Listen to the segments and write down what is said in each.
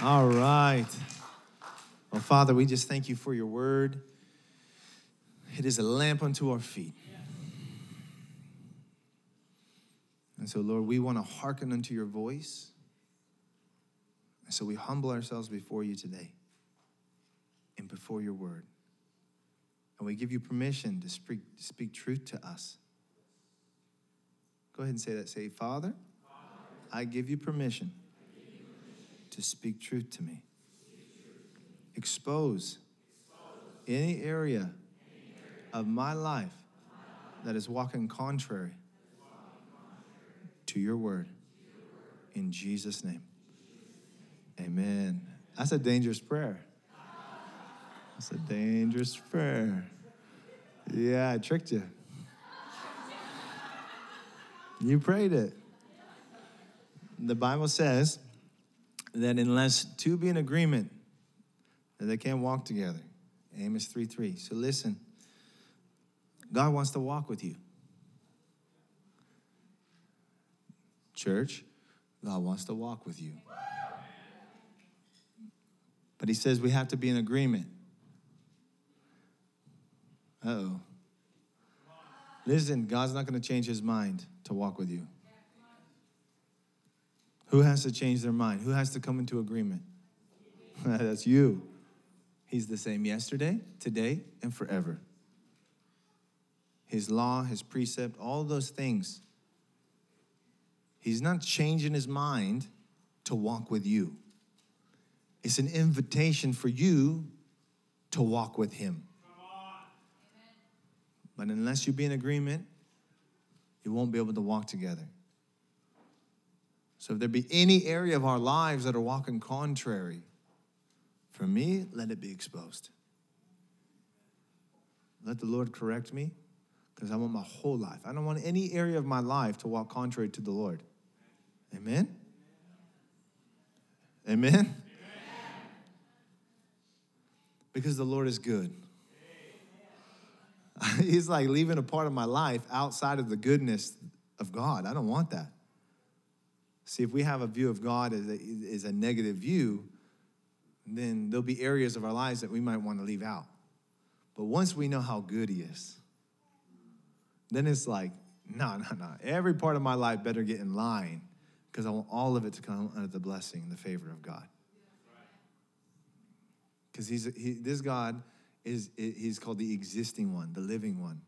All right. Well, Father, we just thank you for your word. It is a lamp unto our feet. And so, Lord, we want to hearken unto your voice. And so we humble ourselves before you today and before your word. And we give you permission to speak, speak truth to us. Go ahead and say that. Say, Father, I give you permission to speak truth to me. Expose any area of my life that is walking contrary to your word. In Jesus' name. Amen. That's a dangerous prayer. That's a dangerous prayer. Yeah, I tricked you. You prayed it. The Bible says that unless two be in agreement, that they can't walk together. Amos 3 3. So listen, God wants to walk with you. Church, God wants to walk with you. But he says we have to be in agreement. Oh. Listen, God's not going to change his mind to walk with you. Who has to change their mind? Who has to come into agreement? That's you. He's the same yesterday, today, and forever. His law, his precept, all those things. He's not changing his mind to walk with you. It's an invitation for you to walk with him. But unless you be in agreement, you won't be able to walk together. So if there be any area of our lives that are walking contrary, for me, let it be exposed. Let the Lord correct me because I want my whole life. I don't want any area of my life to walk contrary to the Lord. Amen? Amen? Amen. Because the Lord is good. He's like leaving a part of my life outside of the goodness of God. I don't want that. See, if we have a view of God as a, as a negative view, then there'll be areas of our lives that we might want to leave out. But once we know how good He is, then it's like, no, no, no. Every part of my life better get in line because I want all of it to come under the blessing and the favor of God. Because he's he, this God is he's called the existing one, the living one.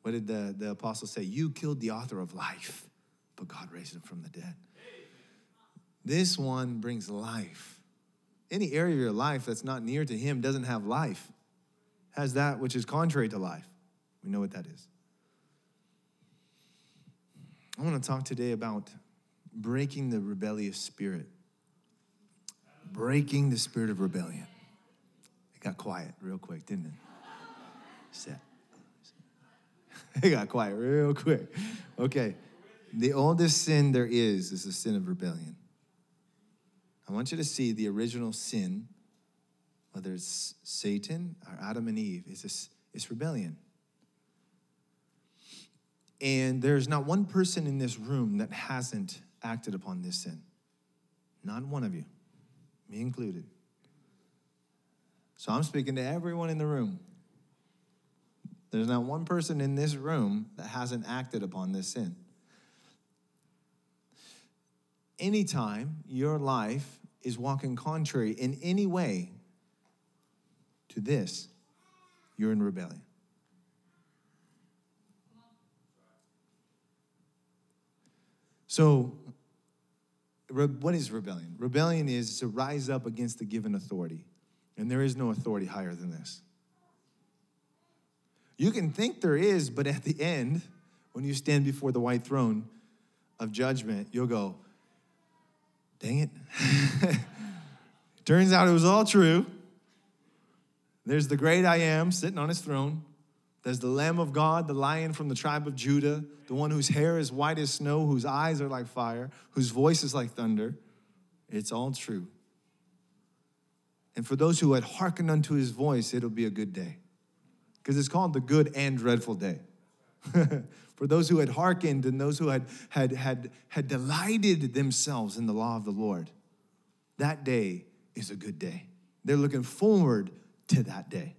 What did the, the apostle say? You killed the author of life but God raised him from the dead. This one brings life. Any area of your life that's not near to him doesn't have life, has that which is contrary to life. We know what that is. I want to talk today about breaking the rebellious spirit. Breaking the spirit of rebellion. It got quiet real quick, didn't it? Set. It got quiet real quick. Okay. The oldest sin there is is the sin of rebellion. I want you to see the original sin, whether it's Satan or Adam and Eve, it's, it's rebellion. And there's not one person in this room that hasn't acted upon this sin. Not one of you, me included. So I'm speaking to everyone in the room. There's not one person in this room that hasn't acted upon this sin anytime your life is walking contrary in any way to this, you're in rebellion. So, what is rebellion? Rebellion is to rise up against the given authority, and there is no authority higher than this. You can think there is, but at the end, when you stand before the white throne of judgment, you'll go, Dang it. Turns out it was all true. There's the great I am sitting on his throne. There's the Lamb of God, the lion from the tribe of Judah, the one whose hair is white as snow, whose eyes are like fire, whose voice is like thunder. It's all true. And for those who had hearkened unto his voice, it'll be a good day. Because it's called the good and dreadful day. for those who had hearkened and those who had, had, had, had delighted themselves in the law of the Lord. that day is a good day. They're looking forward to that day.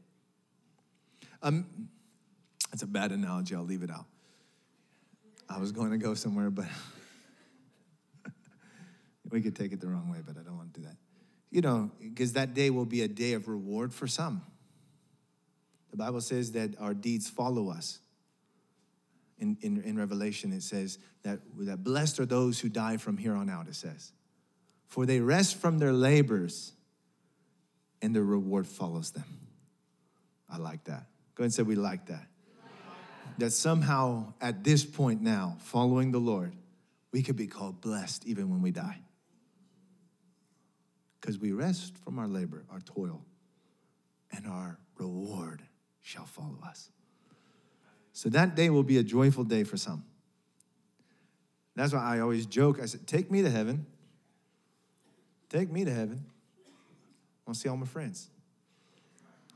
Um, that's a bad analogy. I'll leave it out. I was going to go somewhere, but we could take it the wrong way, but I don't want to do that. You know, because that day will be a day of reward for some. The Bible says that our deeds follow us. In, in, in Revelation, it says that, that blessed are those who die from here on out, it says. For they rest from their labors and their reward follows them. I like that. Go ahead and say, We like that. That somehow at this point now, following the Lord, we could be called blessed even when we die. Because we rest from our labor, our toil, and our reward shall follow us. So that day will be a joyful day for some. That's why I always joke. I said, Take me to heaven. Take me to heaven. I want to see all my friends.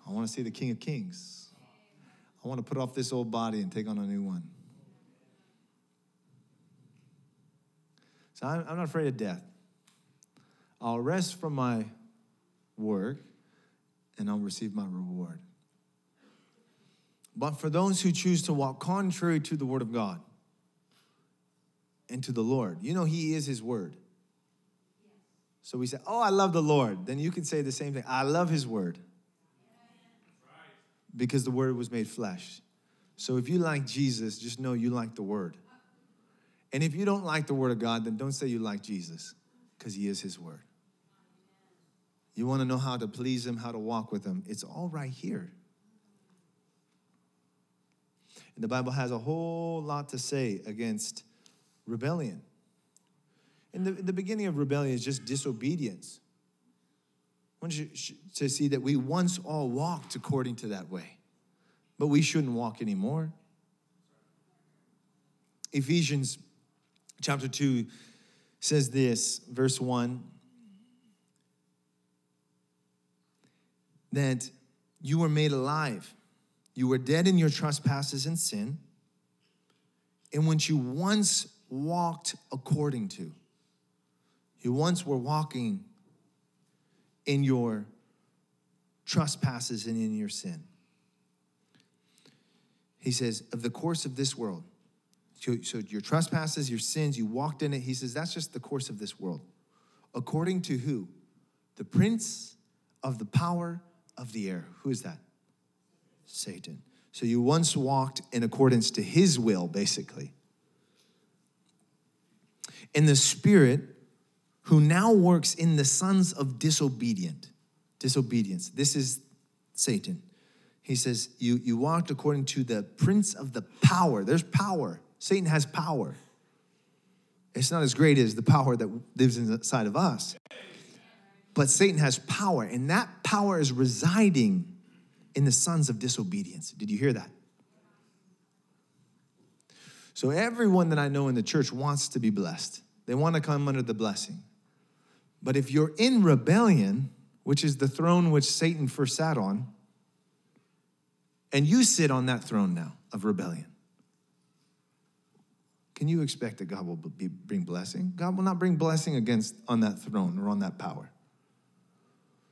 I want to see the King of Kings. I want to put off this old body and take on a new one. So I'm, I'm not afraid of death. I'll rest from my work and I'll receive my reward. But for those who choose to walk contrary to the word of God and to the Lord, you know, He is His word. So we say, Oh, I love the Lord. Then you can say the same thing I love His word. Because the word was made flesh. So if you like Jesus, just know you like the word. And if you don't like the word of God, then don't say you like Jesus, because He is His word. You want to know how to please Him, how to walk with Him, it's all right here. And the Bible has a whole lot to say against rebellion. And the, the beginning of rebellion is just disobedience. I want you to see that we once all walked according to that way, but we shouldn't walk anymore. Ephesians chapter 2 says this, verse 1 that you were made alive. You were dead in your trespasses and sin, in which you once walked according to. You once were walking in your trespasses and in your sin. He says, of the course of this world. So, so, your trespasses, your sins, you walked in it. He says, that's just the course of this world. According to who? The prince of the power of the air. Who is that? Satan. So you once walked in accordance to his will, basically. In the spirit who now works in the sons of disobedient disobedience. This is satan. He says you, you walked according to the prince of the power. There's power. Satan has power. It's not as great as the power that lives inside of us. But satan has power and that power is residing in the sons of disobedience did you hear that so everyone that i know in the church wants to be blessed they want to come under the blessing but if you're in rebellion, which is the throne which Satan first sat on, and you sit on that throne now of rebellion, can you expect that God will be, bring blessing? God will not bring blessing against on that throne or on that power.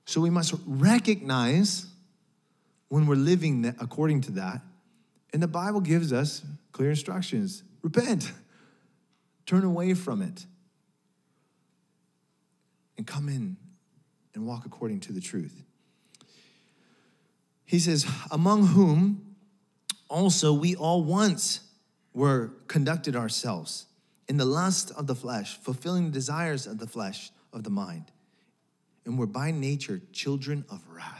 So we must recognize when we're living according to that. And the Bible gives us clear instructions repent, turn away from it and come in and walk according to the truth. He says, Among whom also we all once were conducted ourselves in the lust of the flesh, fulfilling the desires of the flesh, of the mind, and were by nature children of wrath.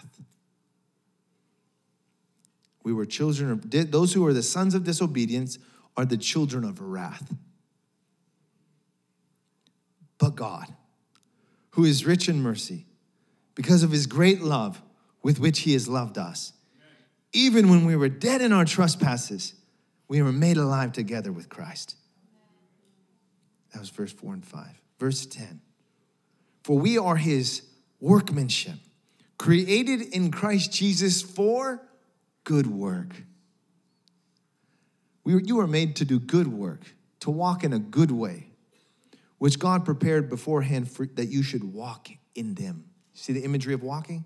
We were children of, those who are the sons of disobedience are the children of wrath. But God, who is rich in mercy, because of his great love with which he has loved us. Even when we were dead in our trespasses, we were made alive together with Christ. That was verse 4 and 5. Verse 10 For we are his workmanship, created in Christ Jesus for good work. We, you were made to do good work, to walk in a good way which God prepared beforehand for, that you should walk in them. See the imagery of walking?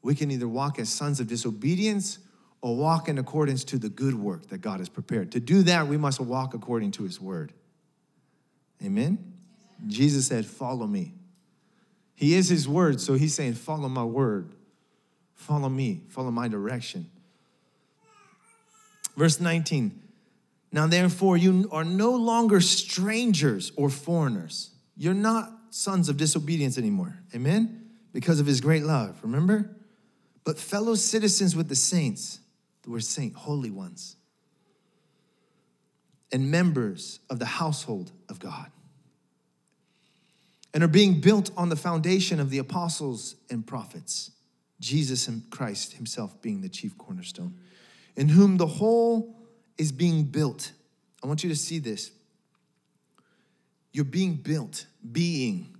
We can either walk as sons of disobedience or walk in accordance to the good work that God has prepared. To do that, we must walk according to his word. Amen? Jesus said, Follow me. He is his word, so he's saying, Follow my word. Follow me. Follow my direction. Verse 19 Now therefore, you are no longer strangers or foreigners. You're not sons of disobedience anymore. Amen? Because of his great love, remember? But fellow citizens with the saints, the word saint, holy ones, and members of the household of God, and are being built on the foundation of the apostles and prophets, Jesus and Christ himself being the chief cornerstone, in whom the whole is being built. I want you to see this. You're being built, being.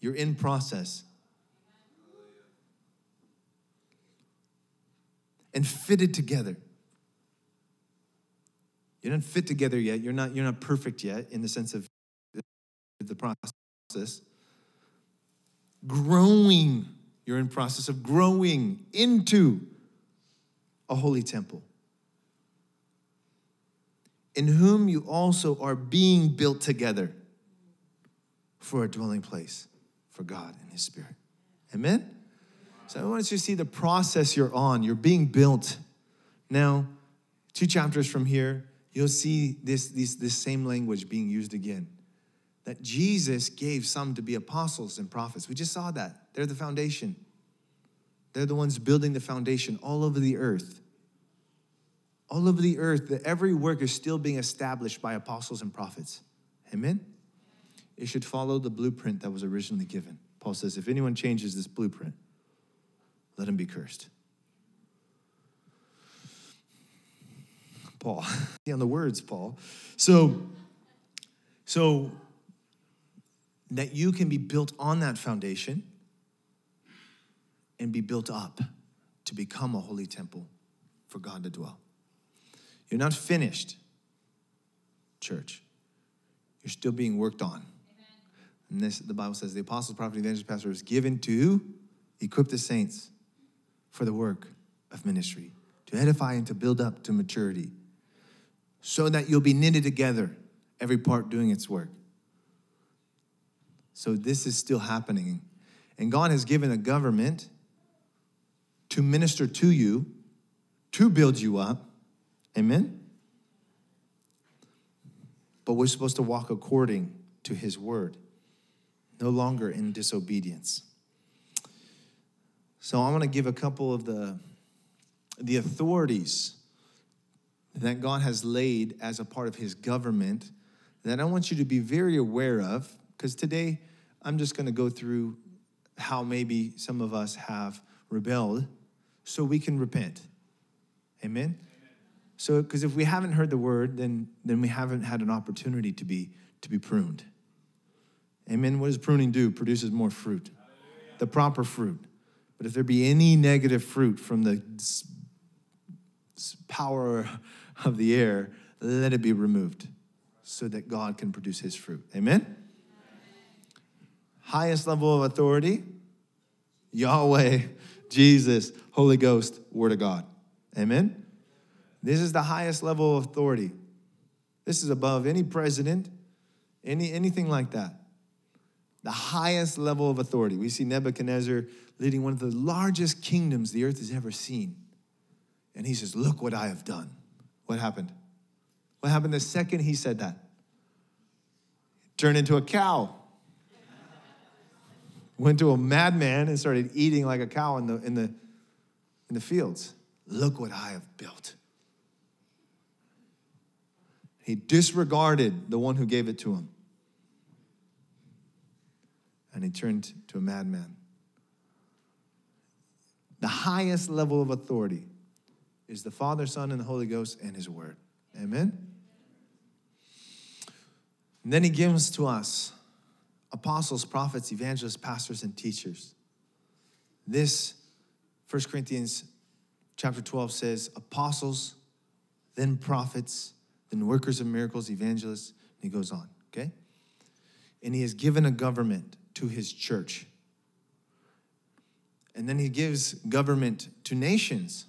You're in process. And fitted together. You're not fit together yet. You're not, you're not perfect yet in the sense of the process. Growing. You're in process of growing into a holy temple in whom you also are being built together for a dwelling place for God and His Spirit. Amen? So I want you to see the process you're on. You're being built. Now, two chapters from here, you'll see this, this, this same language being used again. That Jesus gave some to be apostles and prophets. We just saw that. They're the foundation. They're the ones building the foundation all over the earth all over the earth that every work is still being established by apostles and prophets. Amen? It should follow the blueprint that was originally given. Paul says, if anyone changes this blueprint, let him be cursed. Paul, on the words, Paul. So, so that you can be built on that foundation and be built up to become a holy temple for God to dwell. You're not finished, church. You're still being worked on. Amen. And this, the Bible says, the apostles, prophet, evangelist, pastor is given to equip the saints for the work of ministry, to edify and to build up to maturity, so that you'll be knitted together, every part doing its work. So this is still happening. And God has given a government to minister to you, to build you up, Amen? But we're supposed to walk according to his word, no longer in disobedience. So I'm going to give a couple of the, the authorities that God has laid as a part of his government that I want you to be very aware of, because today I'm just going to go through how maybe some of us have rebelled so we can repent. Amen? So, because if we haven't heard the word, then, then we haven't had an opportunity to be, to be pruned. Amen. What does pruning do? Produces more fruit, the proper fruit. But if there be any negative fruit from the power of the air, let it be removed so that God can produce his fruit. Amen? Highest level of authority Yahweh, Jesus, Holy Ghost, Word of God. Amen? This is the highest level of authority. This is above any president, any, anything like that. The highest level of authority. We see Nebuchadnezzar leading one of the largest kingdoms the earth has ever seen. And he says, Look what I have done. What happened? What happened the second he said that? Turned into a cow. Went to a madman and started eating like a cow in the, in the, in the fields. Look what I have built. He disregarded the one who gave it to him. And he turned to a madman. The highest level of authority is the Father, Son, and the Holy Ghost and His Word. Amen? And then He gives to us apostles, prophets, evangelists, pastors, and teachers. This, 1 Corinthians chapter 12 says, apostles, then prophets, then workers of miracles, evangelists, and he goes on, okay? and he has given a government to his church. And then he gives government to nations.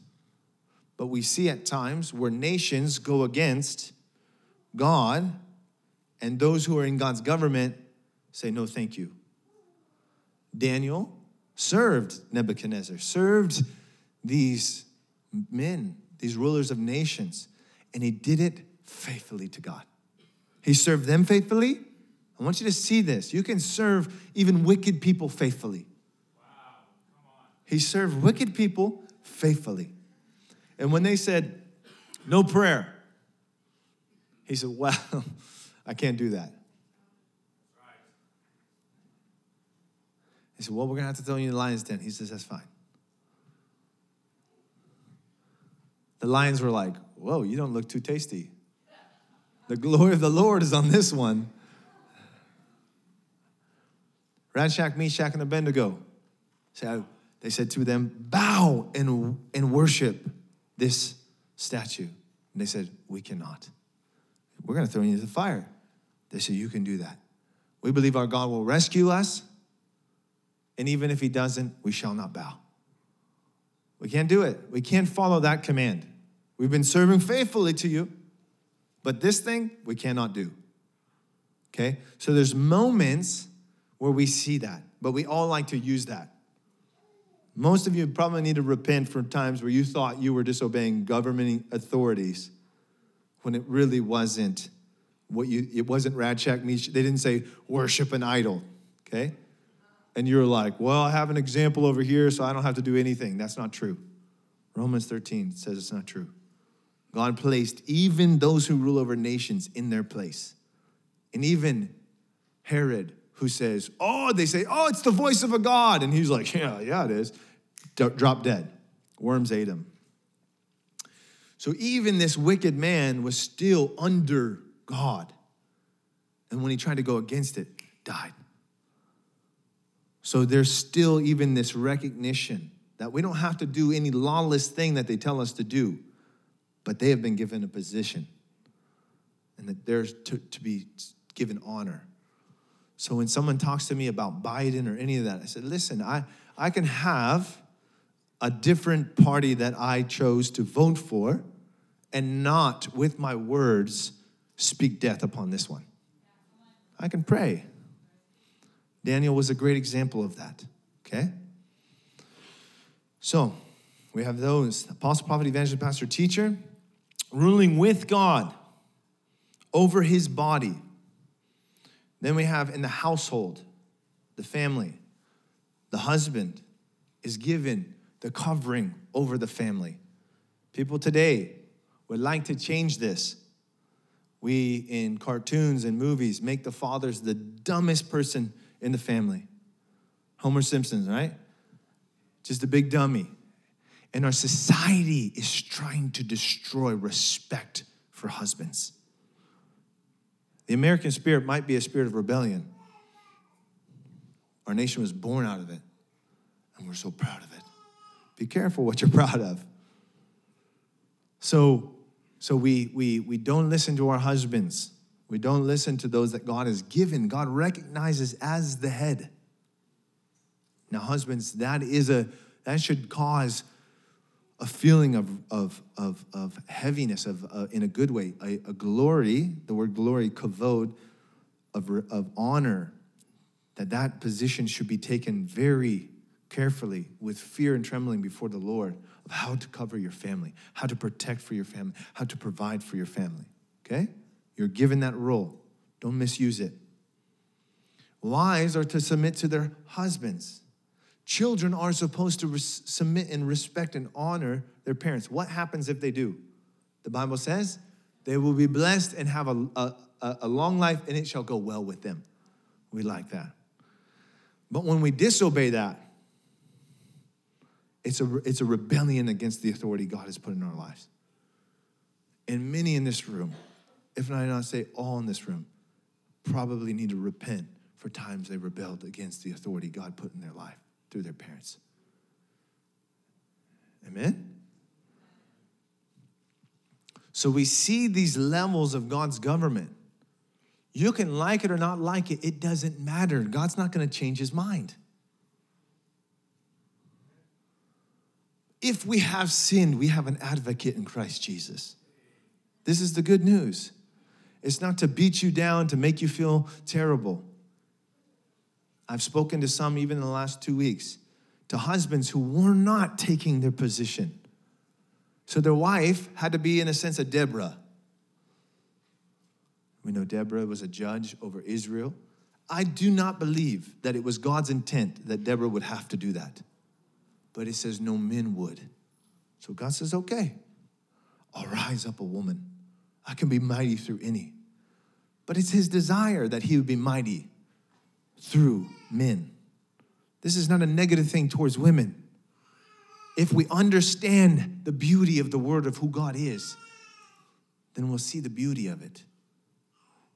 But we see at times where nations go against God, and those who are in God's government say, No, thank you. Daniel served Nebuchadnezzar, served these men, these rulers of nations, and he did it faithfully to God. He served them faithfully. I want you to see this. You can serve even wicked people faithfully. He served wicked people faithfully. And when they said, no prayer, he said, well, I can't do that. He said, well, we're going to have to throw you in the lion's den. He says, that's fine. The lions were like, whoa, you don't look too tasty. The glory of the Lord is on this one. Shadrach, Meshach, and Abednego. So they said to them, Bow and, and worship this statue. And they said, We cannot. We're going to throw you into the fire. They said, You can do that. We believe our God will rescue us. And even if he doesn't, we shall not bow. We can't do it. We can't follow that command. We've been serving faithfully to you. But this thing, we cannot do. Okay? So there's moments where we see that, but we all like to use that. Most of you probably need to repent for times where you thought you were disobeying government authorities when it really wasn't what you it wasn't Shadrach. They didn't say worship an idol, okay? And you're like, well, I have an example over here, so I don't have to do anything. That's not true. Romans 13 says it's not true. God placed even those who rule over nations in their place. And even Herod, who says, Oh, they say, Oh, it's the voice of a God. And he's like, Yeah, yeah, it is. Drop dead. Worms ate him. So even this wicked man was still under God. And when he tried to go against it, died. So there's still even this recognition that we don't have to do any lawless thing that they tell us to do but they have been given a position and that they're to, to be given honor. So when someone talks to me about Biden or any of that, I said, listen, I, I can have a different party that I chose to vote for and not with my words speak death upon this one. I can pray. Daniel was a great example of that, okay? So we have those apostle, prophet, evangelist, pastor, teacher ruling with God over his body. Then we have in the household, the family, the husband is given the covering over the family. People today would like to change this. We, in cartoons and movies, make the fathers the dumbest person in the family. Homer Simpson, right? Just a big dummy. And our society is trying to destroy respect for husbands. The American spirit might be a spirit of rebellion. Our nation was born out of it, and we're so proud of it. Be careful what you're proud of. So, so we, we, we don't listen to our husbands. We don't listen to those that God has given. God recognizes as the head. Now, husbands, that is a that should cause a feeling of, of, of, of heaviness of, uh, in a good way, a, a, glory, the word glory, kavod, of, of honor, that that position should be taken very carefully with fear and trembling before the Lord of how to cover your family, how to protect for your family, how to provide for your family. Okay? You're given that role. Don't misuse it. Wives are to submit to their husbands Children are supposed to res- submit and respect and honor their parents. What happens if they do? The Bible says they will be blessed and have a, a, a long life, and it shall go well with them. We like that. But when we disobey that, it's a, it's a rebellion against the authority God has put in our lives. And many in this room, if I not say all in this room, probably need to repent for times they rebelled against the authority God put in their life through their parents. Amen? So we see these levels of God's government. You can like it or not like it, it doesn't matter. God's not going to change his mind. If we have sinned, we have an advocate in Christ Jesus. This is the good news. It's not to beat you down, to make you feel terrible. I've spoken to some even in the last two weeks, to husbands who were not taking their position. So their wife had to be, in a sense, a Deborah. We know Deborah was a judge over Israel. I do not believe that it was God's intent that Deborah would have to do that. But it says no men would. So God says, okay, I'll rise up a woman. I can be mighty through any. But it's his desire that he would be mighty through men. This is not a negative thing towards women. If we understand the beauty of the word of who God is, then we'll see the beauty of it.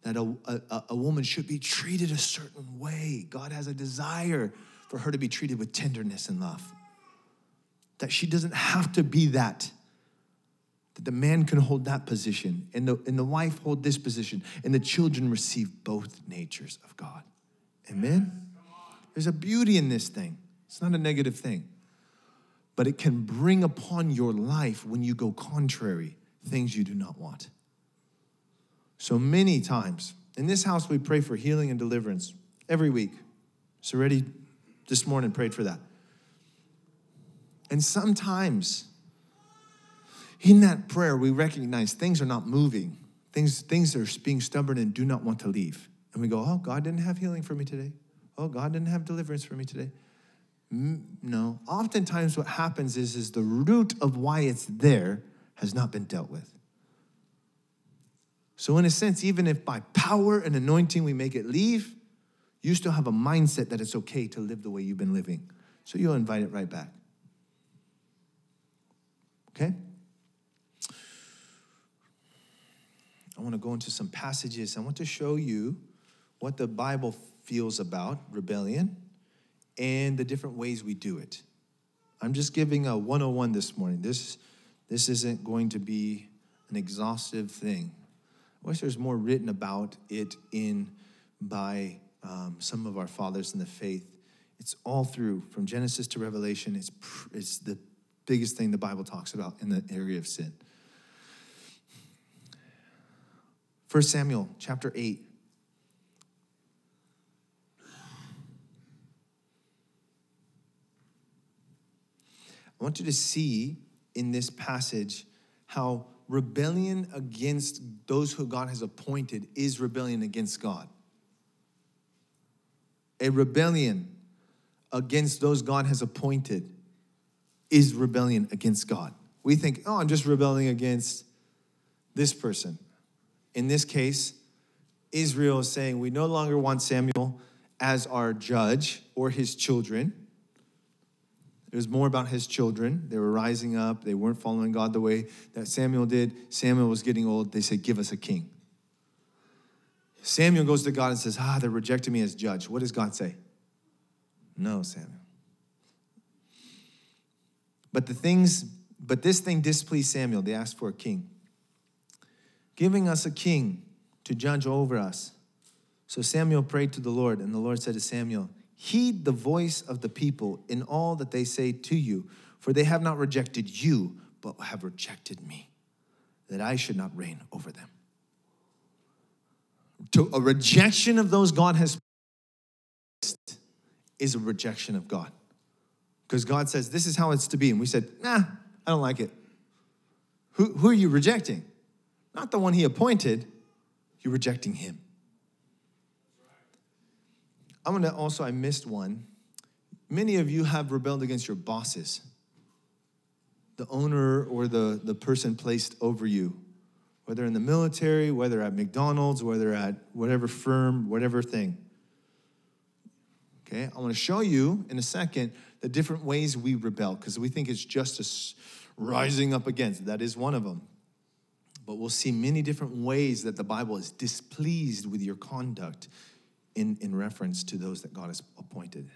That a, a, a woman should be treated a certain way. God has a desire for her to be treated with tenderness and love. That she doesn't have to be that that the man can hold that position and the, and the wife hold this position and the children receive both natures of god. Amen? There's a beauty in this thing. It's not a negative thing. But it can bring upon your life when you go contrary things you do not want. So many times in this house we pray for healing and deliverance every week. So already this morning prayed for that. And sometimes in that prayer, we recognize things are not moving. Things, things are being stubborn and do not want to leave. And we go, oh, God didn't have healing for me today. Oh, God didn't have deliverance for me today. No. Oftentimes, what happens is, is the root of why it's there has not been dealt with. So, in a sense, even if by power and anointing we make it leave, you still have a mindset that it's okay to live the way you've been living. So, you'll invite it right back. Okay? Want to go into some passages. I want to show you what the Bible feels about rebellion and the different ways we do it. I'm just giving a 101 this morning. This, this isn't going to be an exhaustive thing. I wish there's more written about it in by um, some of our fathers in the faith. It's all through from Genesis to Revelation. It's, it's the biggest thing the Bible talks about in the area of sin. 1 Samuel chapter 8. I want you to see in this passage how rebellion against those who God has appointed is rebellion against God. A rebellion against those God has appointed is rebellion against God. We think, oh, I'm just rebelling against this person. In this case, Israel is saying, We no longer want Samuel as our judge or his children. It was more about his children. They were rising up. They weren't following God the way that Samuel did. Samuel was getting old. They said, Give us a king. Samuel goes to God and says, Ah, they're rejecting me as judge. What does God say? No, Samuel. But the things, but this thing displeased Samuel. They asked for a king giving us a king to judge over us. So Samuel prayed to the Lord, and the Lord said to Samuel, Heed the voice of the people in all that they say to you, for they have not rejected you, but have rejected me, that I should not reign over them. To a rejection of those God has is a rejection of God. Because God says, This is how it's to be. And we said, Nah, I don't like it. Who, who are you rejecting? Not the one he appointed, you're rejecting him. I'm gonna also, I missed one. Many of you have rebelled against your bosses, the owner or the, the person placed over you, whether in the military, whether at McDonald's, whether at whatever firm, whatever thing. Okay, I wanna show you in a second the different ways we rebel because we think it's just rising up against. That is one of them but we'll see many different ways that the Bible is displeased with your conduct in, in reference to those that God has appointed.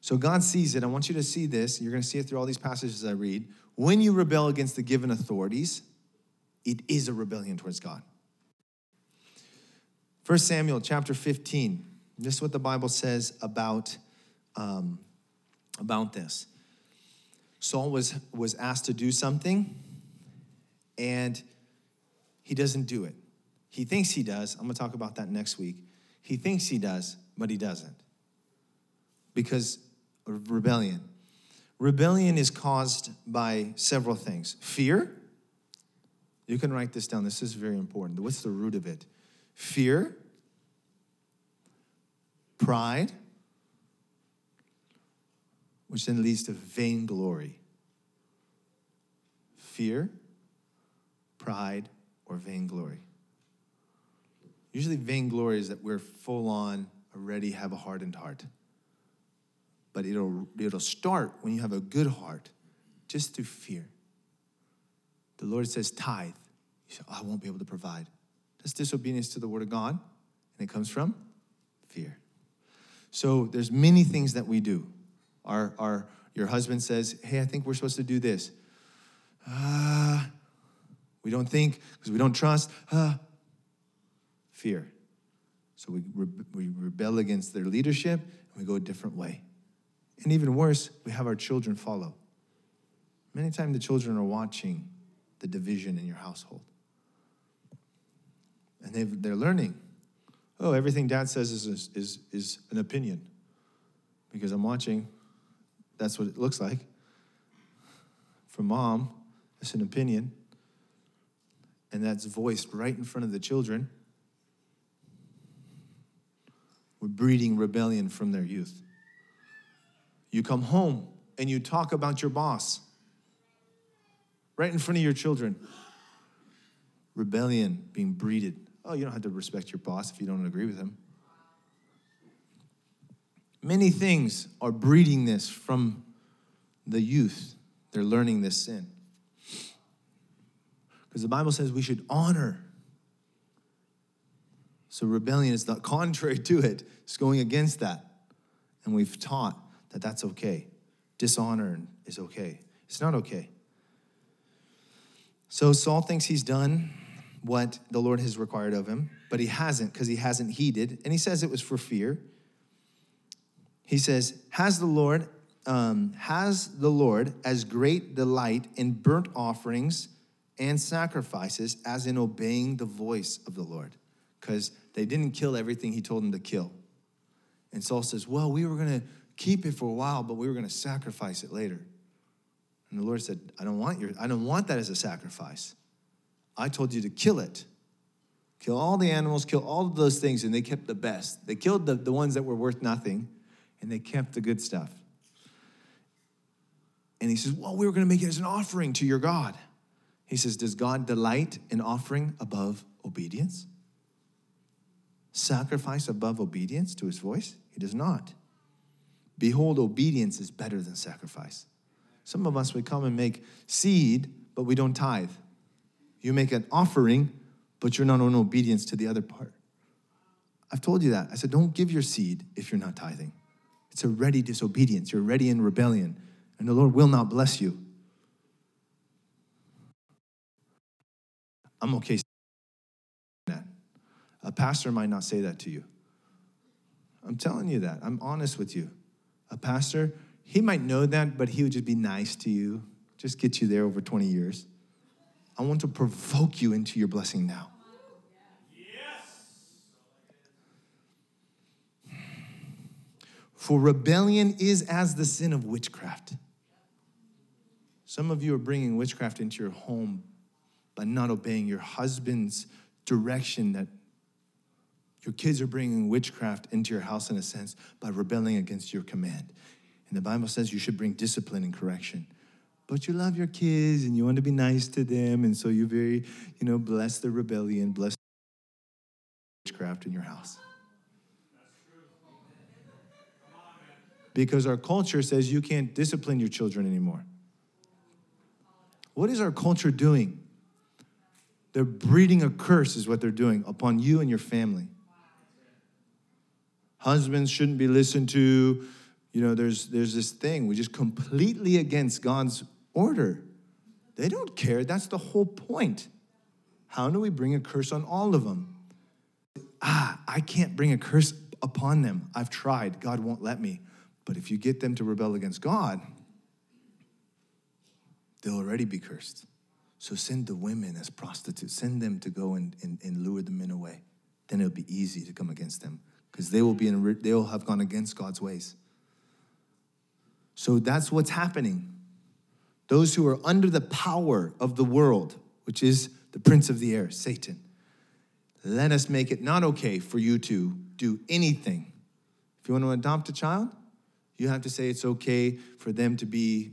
So God sees it. I want you to see this. You're going to see it through all these passages I read. When you rebel against the given authorities, it is a rebellion towards God. First Samuel chapter 15. This is what the Bible says about, um, about this. Saul was, was asked to do something, and he doesn't do it. He thinks he does. I'm going to talk about that next week. He thinks he does, but he doesn't because of rebellion. Rebellion is caused by several things fear. You can write this down. This is very important. What's the root of it? Fear, pride, which then leads to vainglory. Fear, pride, or vainglory. Usually, vainglory is that we're full on, already have a hardened heart. But it'll, it'll start when you have a good heart, just through fear. The Lord says, tithe. You say, oh, I won't be able to provide. That's disobedience to the word of God, and it comes from fear. So there's many things that we do. Our, our, your husband says, hey, I think we're supposed to do this. Uh, we don't think because we don't trust. Fear. So we, re- we rebel against their leadership and we go a different way. And even worse, we have our children follow. Many times the children are watching the division in your household. And they they're learning. Oh, everything dad says is, is, is an opinion. Because I'm watching, that's what it looks like. For mom, it's an opinion. And that's voiced right in front of the children. We're breeding rebellion from their youth. You come home and you talk about your boss right in front of your children. Rebellion being breeded. Oh, you don't have to respect your boss if you don't agree with him. Many things are breeding this from the youth. They're learning this sin. Because the Bible says we should honor. So rebellion is the contrary to it, it's going against that. And we've taught that that's okay. Dishonor is okay. It's not okay. So Saul thinks he's done what the Lord has required of him, but he hasn't because he hasn't heeded. And he says it was for fear. He says, Has the Lord, um, has the Lord as great delight in burnt offerings and sacrifices as in obeying the voice of the Lord? Because they didn't kill everything he told them to kill. And Saul says, Well, we were going to keep it for a while, but we were going to sacrifice it later. And the Lord said, I don't want your, I don't want that as a sacrifice. I told you to kill it. Kill all the animals, kill all of those things, and they kept the best. They killed the, the ones that were worth nothing, and they kept the good stuff. And he says, Well, we were going to make it as an offering to your God. He says, Does God delight in offering above obedience? Sacrifice above obedience to his voice? He does not. Behold, obedience is better than sacrifice. Some of us, we come and make seed, but we don't tithe. You make an offering, but you're not on obedience to the other part. I've told you that. I said, don't give your seed if you're not tithing. It's a ready disobedience. You're ready in rebellion, and the Lord will not bless you. I'm okay that. A pastor might not say that to you. I'm telling you that. I'm honest with you. A pastor, he might know that, but he would just be nice to you, just get you there over 20 years. I want to provoke you into your blessing now. Yes. For rebellion is as the sin of witchcraft. Some of you are bringing witchcraft into your home by not obeying your husband's direction that your kids are bringing witchcraft into your house in a sense by rebelling against your command. And the Bible says you should bring discipline and correction. But you love your kids and you want to be nice to them, and so you very, you know, bless the rebellion, bless witchcraft in your house. Because our culture says you can't discipline your children anymore. What is our culture doing? They're breeding a curse, is what they're doing upon you and your family. Husbands shouldn't be listened to. You know, there's, there's this thing, we're just completely against God's order. They don't care. That's the whole point. How do we bring a curse on all of them? ah, I can't bring a curse upon them. I've tried. God won't let me. But if you get them to rebel against God, they'll already be cursed. So send the women as prostitutes, send them to go and, and, and lure the men away. Then it'll be easy to come against them because they will be they will have gone against God's ways. So that's what's happening. Those who are under the power of the world, which is the prince of the air, Satan, let us make it not okay for you to do anything. If you want to adopt a child, you have to say it's okay for them to be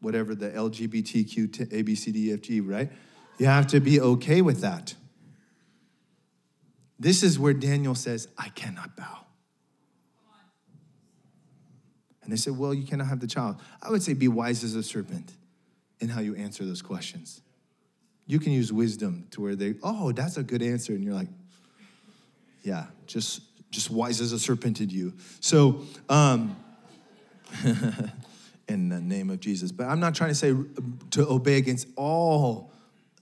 whatever the LGBTQ, ABCDFG, right? You have to be okay with that. This is where Daniel says, I cannot bow. And they said, Well, you cannot have the child. I would say, Be wise as a serpent in how you answer those questions. You can use wisdom to where they, Oh, that's a good answer. And you're like, Yeah, just, just wise as a serpent in you. So, um, in the name of Jesus. But I'm not trying to say to obey against all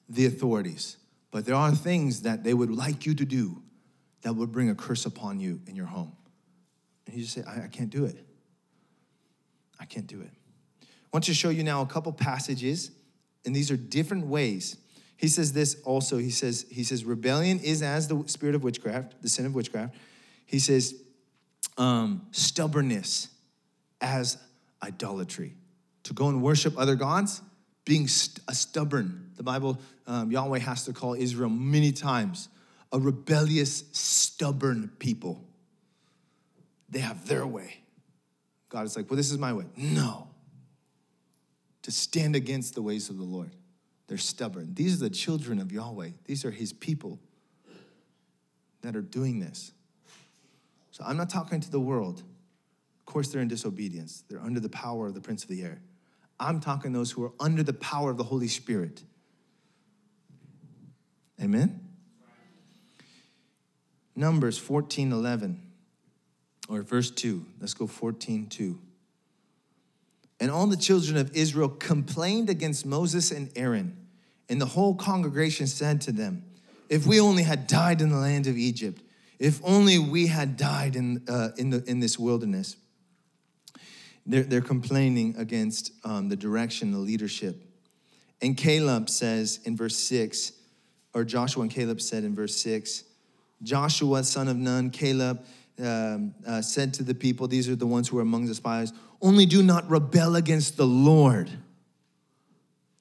the authorities, but there are things that they would like you to do that would bring a curse upon you in your home. And you just say, I, I can't do it. I can't do it. I want to show you now a couple passages, and these are different ways. He says this also. He says, he says, rebellion is as the spirit of witchcraft, the sin of witchcraft. He says, um, stubbornness as idolatry. To go and worship other gods, being st- a stubborn. The Bible, um, Yahweh has to call Israel many times a rebellious, stubborn people. They have their way. God is like, well, this is my way. No. To stand against the ways of the Lord. They're stubborn. These are the children of Yahweh. These are his people that are doing this. So I'm not talking to the world. Course, they're in disobedience. They're under the power of the prince of the air. I'm talking those who are under the power of the Holy Spirit. Amen? Numbers 14 11, or verse 2. Let's go 14 2. And all the children of Israel complained against Moses and Aaron. And the whole congregation said to them, If we only had died in the land of Egypt, if only we had died in, uh, in, the, in this wilderness. They're, they're complaining against um, the direction, the leadership. And Caleb says in verse 6, or Joshua and Caleb said in verse 6, Joshua, son of Nun, Caleb, um, uh, said to the people, These are the ones who are among the spies, only do not rebel against the Lord.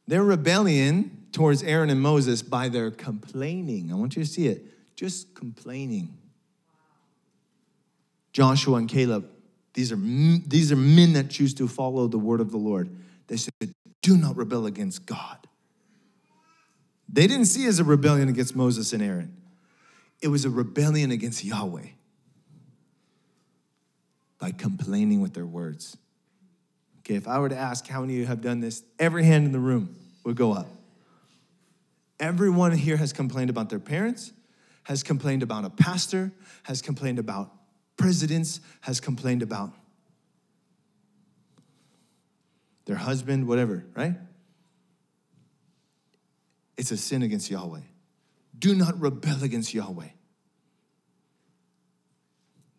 Their rebellion towards Aaron and Moses by their complaining. I want you to see it. Just complaining. Joshua and Caleb, these are, these are men that choose to follow the word of the Lord. They said, Do not rebel against God. They didn't see it as a rebellion against Moses and Aaron, it was a rebellion against Yahweh by complaining with their words. Okay, if I were to ask how many of you have done this, every hand in the room would go up. Everyone here has complained about their parents, has complained about a pastor, has complained about presidents, has complained about their husband, whatever, right? It's a sin against Yahweh. Do not rebel against Yahweh.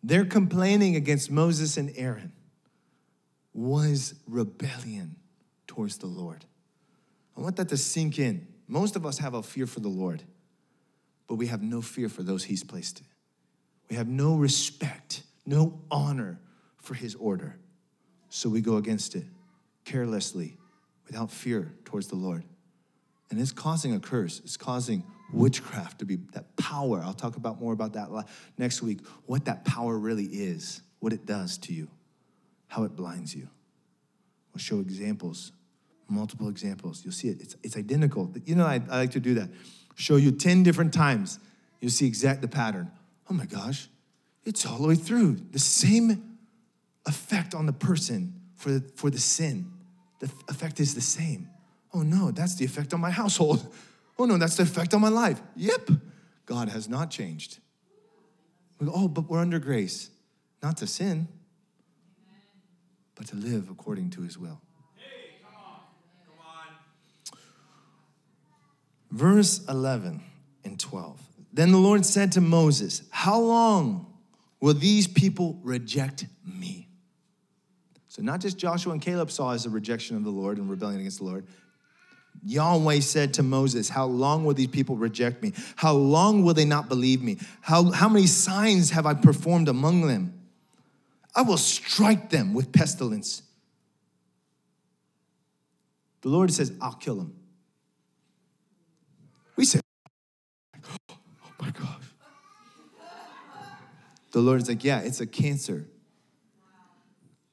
Their complaining against Moses and Aaron was rebellion towards the Lord. I want that to sink in. Most of us have a fear for the Lord, but we have no fear for those He's placed. We have no respect, no honor for His order. So we go against it carelessly, without fear towards the Lord. And it's causing a curse, it's causing witchcraft to be that power. I'll talk about more about that next week, what that power really is, what it does to you, how it blinds you. We'll show examples, multiple examples. You'll see it. It's, it's identical. You know, I, I like to do that. Show you 10 different times. You'll see exact the pattern. Oh my gosh, it's all the way through. The same effect on the person for the, for the sin. The effect is the same. Oh no, that's the effect on my household. Oh no, that's the effect on my life. Yep, God has not changed. We go, oh, but we're under grace, not to sin, but to live according to his will. Verse 11 and 12. Then the Lord said to Moses, How long will these people reject me? So, not just Joshua and Caleb saw as a rejection of the Lord and rebellion against the Lord. Yahweh said to Moses, How long will these people reject me? How long will they not believe me? How, how many signs have I performed among them? I will strike them with pestilence. The Lord says, I'll kill them. We say, my gosh. The Lord is like, Yeah, it's a cancer.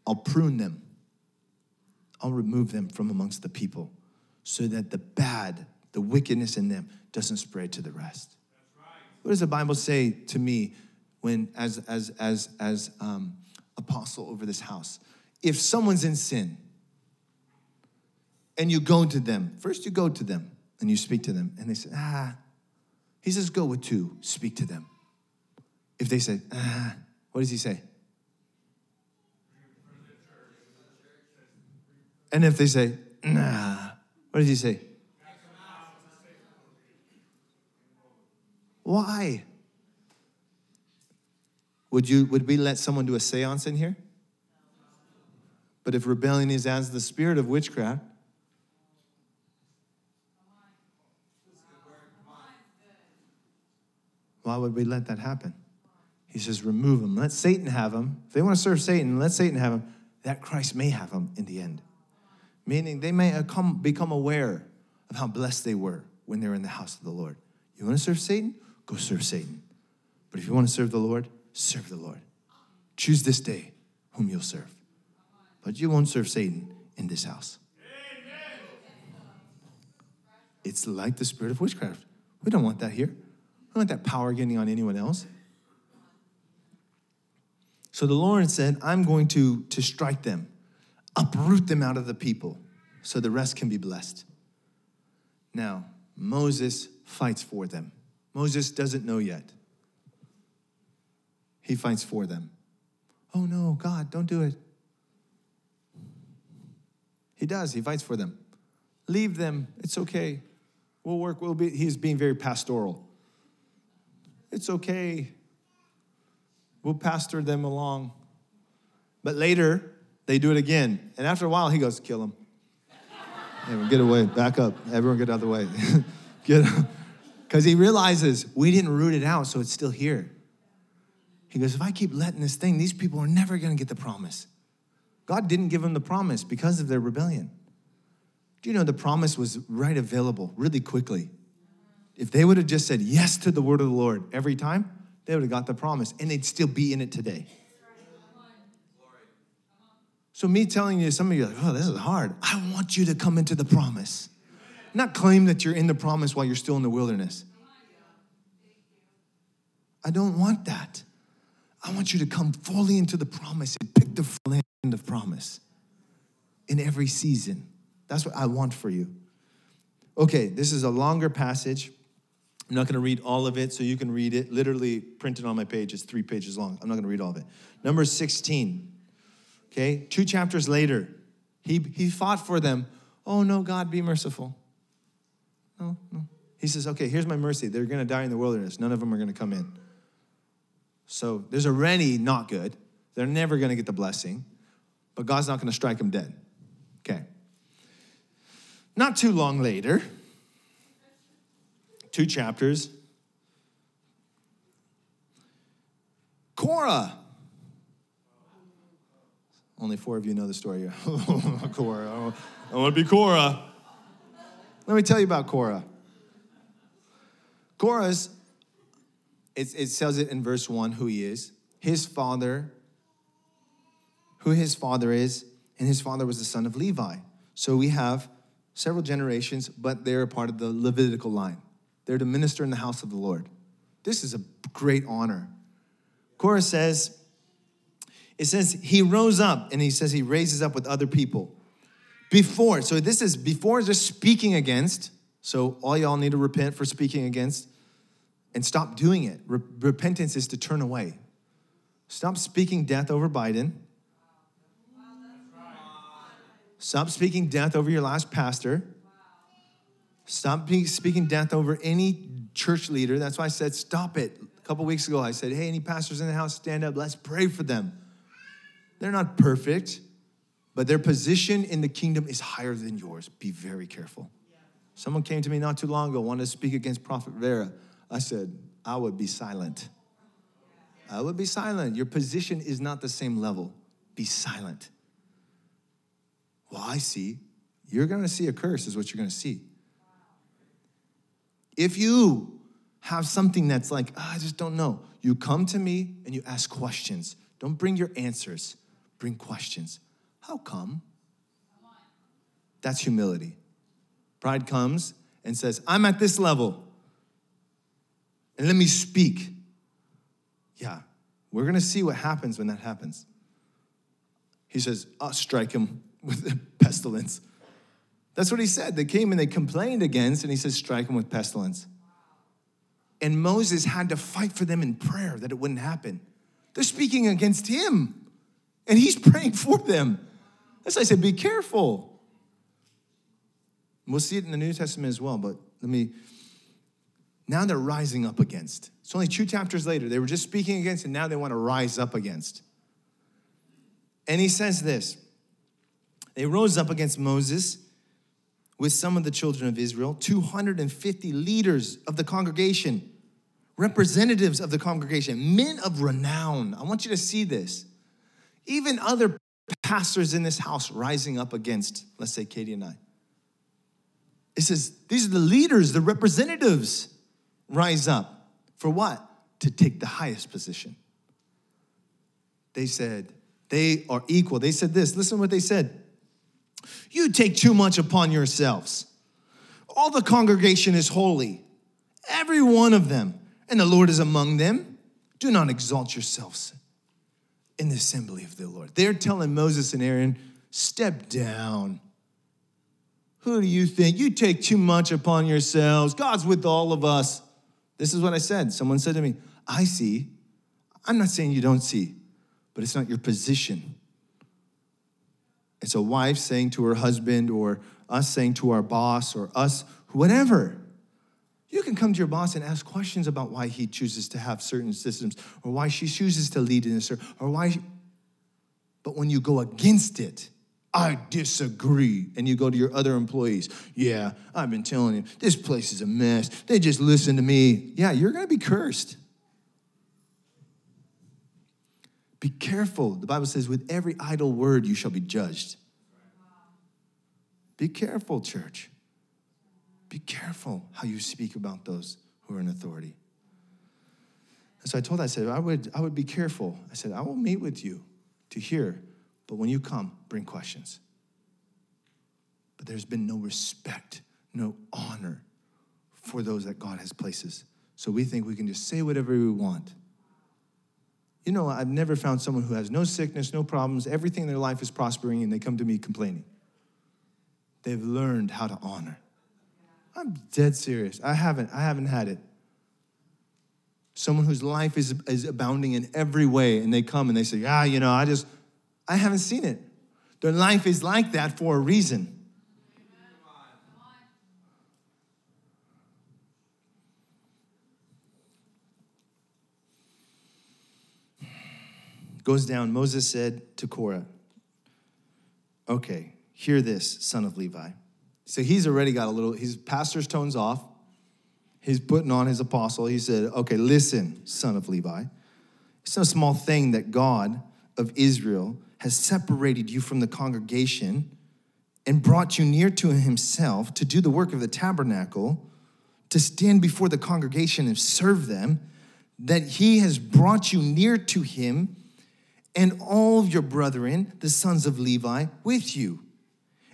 I'll prune them, I'll remove them from amongst the people so that the bad, the wickedness in them doesn't spread to the rest. What does the Bible say to me when, as, as, as, as um, apostle over this house? If someone's in sin and you go to them, first you go to them and you speak to them, and they say, ah, he says, go with two, speak to them. If they say, ah, what does he say? And if they say, nah, what does he say? Why? Would you would we let someone do a séance in here? But if rebellion is as the spirit of witchcraft, why would we let that happen? He says, remove them. Let Satan have them. If they want to serve Satan, let Satan have them. That Christ may have them in the end meaning they may come, become aware of how blessed they were when they were in the house of the Lord. You want to serve Satan? Go serve Satan. But if you want to serve the Lord, serve the Lord. Choose this day whom you'll serve. But you won't serve Satan in this house. It's like the spirit of witchcraft. We don't want that here. Don't want that power getting on anyone else. So the Lord said, I'm going to, to strike them uproot them out of the people so the rest can be blessed. Now, Moses fights for them. Moses doesn't know yet. He fights for them. Oh no, God, don't do it. He does, he fights for them. Leave them, it's okay. We'll work, we'll be, he's being very pastoral. It's okay. We'll pastor them along. But later, they do it again. And after a while, he goes, kill him. Everyone get away, back up. Everyone get out of the way. get Because he realizes we didn't root it out, so it's still here. He goes, if I keep letting this thing, these people are never going to get the promise. God didn't give them the promise because of their rebellion. Do you know the promise was right available really quickly? If they would have just said yes to the word of the Lord every time, they would have got the promise and they'd still be in it today. So, me telling you, some of you are like, oh, this is hard. I want you to come into the promise, not claim that you're in the promise while you're still in the wilderness. I don't want that. I want you to come fully into the promise and pick the land of promise in every season. That's what I want for you. Okay, this is a longer passage. I'm not going to read all of it, so you can read it. Literally printed on my page. It's three pages long. I'm not going to read all of it. Number 16. Okay, two chapters later, he, he fought for them. Oh, no, God, be merciful. No, no. He says, okay, here's my mercy. They're going to die in the wilderness. None of them are going to come in. So there's already not good. They're never going to get the blessing, but God's not going to strike them dead. Okay. Not too long later, two chapters, Korah. only four of you know the story. Korah. I want to be Korah. Let me tell you about Korah. Korah's, it, it says it in verse one who he is. His father, who his father is, and his father was the son of Levi. So we have several generations, but they're a part of the Levitical line. They're to minister in the house of the Lord. This is a great honor. Korah says, it says he rose up and he says he raises up with other people. Before, so this is before just speaking against. So all y'all need to repent for speaking against and stop doing it. Re- repentance is to turn away. Stop speaking death over Biden. Stop speaking death over your last pastor. Stop speaking death over any church leader. That's why I said, stop it. A couple weeks ago, I said, hey, any pastors in the house, stand up. Let's pray for them. They're not perfect, but their position in the kingdom is higher than yours. Be very careful. Someone came to me not too long ago, wanted to speak against Prophet Vera. I said, I would be silent. I would be silent. Your position is not the same level. Be silent. Well, I see. You're going to see a curse, is what you're going to see. If you have something that's like, oh, I just don't know, you come to me and you ask questions. Don't bring your answers, bring questions. How come? That's humility. Pride comes and says, I'm at this level and let me speak. Yeah, we're gonna see what happens when that happens. He says, I'll strike him with the pestilence. That's what he said. They came and they complained against, and he says, strike them with pestilence. And Moses had to fight for them in prayer that it wouldn't happen. They're speaking against him, and he's praying for them. That's why I said, be careful. We'll see it in the New Testament as well, but let me. Now they're rising up against. It's only two chapters later. They were just speaking against, and now they want to rise up against. And he says this They rose up against Moses with some of the children of Israel, 250 leaders of the congregation, representatives of the congregation, men of renown. I want you to see this. Even other pastors in this house rising up against, let's say, Katie and I. It says, these are the leaders, the representatives rise up. For what? To take the highest position. They said, they are equal. They said this listen what they said. You take too much upon yourselves. All the congregation is holy, every one of them, and the Lord is among them. Do not exalt yourselves in the assembly of the Lord. They're telling Moses and Aaron, step down. Who do you think? You take too much upon yourselves. God's with all of us. This is what I said. Someone said to me, I see. I'm not saying you don't see, but it's not your position. It's a wife saying to her husband, or us saying to our boss, or us, whatever. You can come to your boss and ask questions about why he chooses to have certain systems, or why she chooses to lead in this, or why. She... But when you go against it, I disagree. And you go to your other employees. Yeah, I've been telling you, this place is a mess. They just listen to me. Yeah, you're going to be cursed. Be careful. The Bible says, with every idle word you shall be judged. Be careful, church. Be careful how you speak about those who are in authority. And so I told I said, I would, I would be careful. I said, I will meet with you to hear but when you come, bring questions. But there's been no respect, no honor for those that God has places. So we think we can just say whatever we want. You know, I've never found someone who has no sickness, no problems, everything in their life is prospering, and they come to me complaining. They've learned how to honor. I'm dead serious. I haven't, I haven't had it. Someone whose life is, is abounding in every way, and they come and they say, Ah, you know, I just, I haven't seen it. Their life is like that for a reason. Goes down, Moses said to Korah, Okay, hear this, son of Levi. So he's already got a little, his pastor's tones off. He's putting on his apostle. He said, Okay, listen, son of Levi. It's no small thing that God of Israel has separated you from the congregation and brought you near to himself to do the work of the tabernacle, to stand before the congregation and serve them, that he has brought you near to him and all of your brethren, the sons of Levi, with you.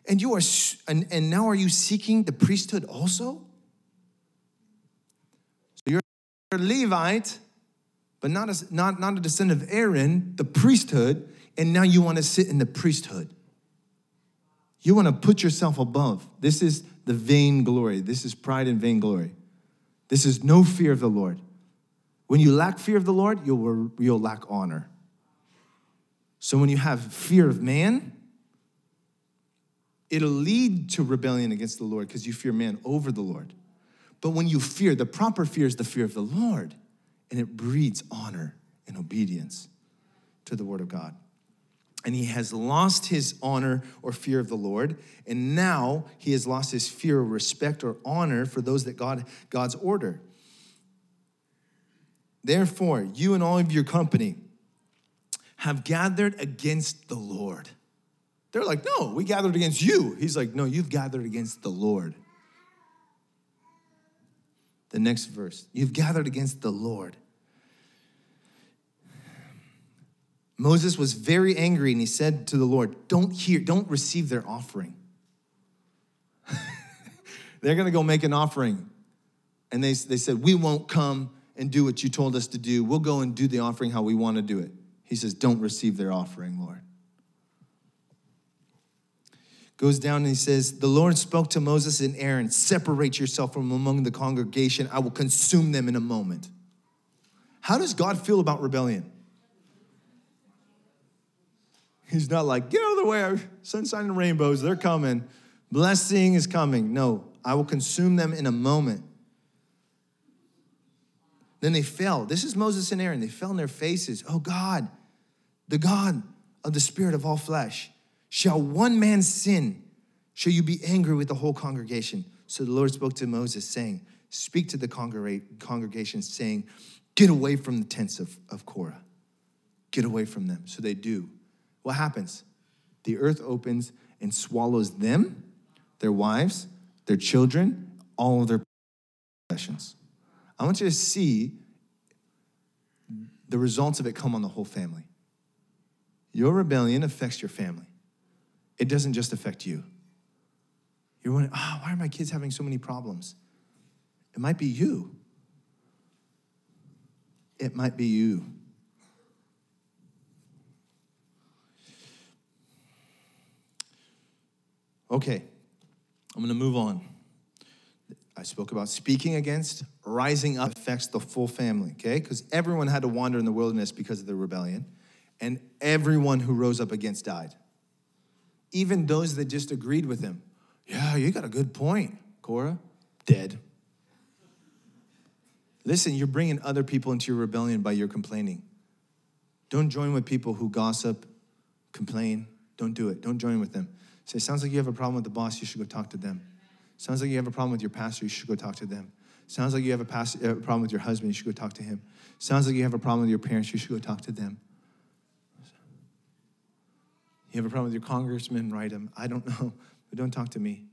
And you are and, and now are you seeking the priesthood also? So you're a Levite, but not a, not, not a descendant of Aaron, the priesthood, and now you want to sit in the priesthood. You want to put yourself above. This is the vain glory. This is pride and vainglory. This is no fear of the Lord. When you lack fear of the Lord, you'll, you'll lack honor. So when you have fear of man, it'll lead to rebellion against the Lord because you fear man over the Lord. But when you fear, the proper fear is the fear of the Lord, and it breeds honor and obedience to the word of God. And he has lost his honor or fear of the Lord, and now he has lost his fear or respect or honor for those that God God's order. Therefore, you and all of your company have gathered against the Lord. They're like, no, we gathered against you. He's like, no, you've gathered against the Lord. The next verse, you've gathered against the Lord. Moses was very angry and he said to the Lord, Don't hear, don't receive their offering. They're gonna go make an offering. And they, they said, We won't come and do what you told us to do. We'll go and do the offering how we wanna do it. He says, Don't receive their offering, Lord. Goes down and he says, The Lord spoke to Moses and Aaron, Separate yourself from among the congregation. I will consume them in a moment. How does God feel about rebellion? He's not like, get out of the way, sunshine and rainbows, they're coming. Blessing is coming. No, I will consume them in a moment. Then they fell. This is Moses and Aaron. They fell on their faces. Oh God, the God of the Spirit of all flesh, shall one man sin? Shall you be angry with the whole congregation? So the Lord spoke to Moses, saying, Speak to the congregation, saying, Get away from the tents of, of Korah. Get away from them. So they do what happens? The earth opens and swallows them, their wives, their children, all of their possessions. I want you to see the results of it come on the whole family. Your rebellion affects your family. It doesn't just affect you. You're wondering, oh, why are my kids having so many problems? It might be you. It might be you. Okay, I'm gonna move on. I spoke about speaking against, rising up affects the full family, okay? Because everyone had to wander in the wilderness because of the rebellion, and everyone who rose up against died. Even those that just agreed with him. Yeah, you got a good point, Korah. Dead. Listen, you're bringing other people into your rebellion by your complaining. Don't join with people who gossip, complain. Don't do it. Don't join with them. Say, sounds like you have a problem with the boss, you should go talk to them. Sounds like you have a problem with your pastor, you should go talk to them. Sounds like you have a, past, a problem with your husband, you should go talk to him. Sounds like you have a problem with your parents, you should go talk to them. You have a problem with your congressman, write him. I don't know, but don't talk to me.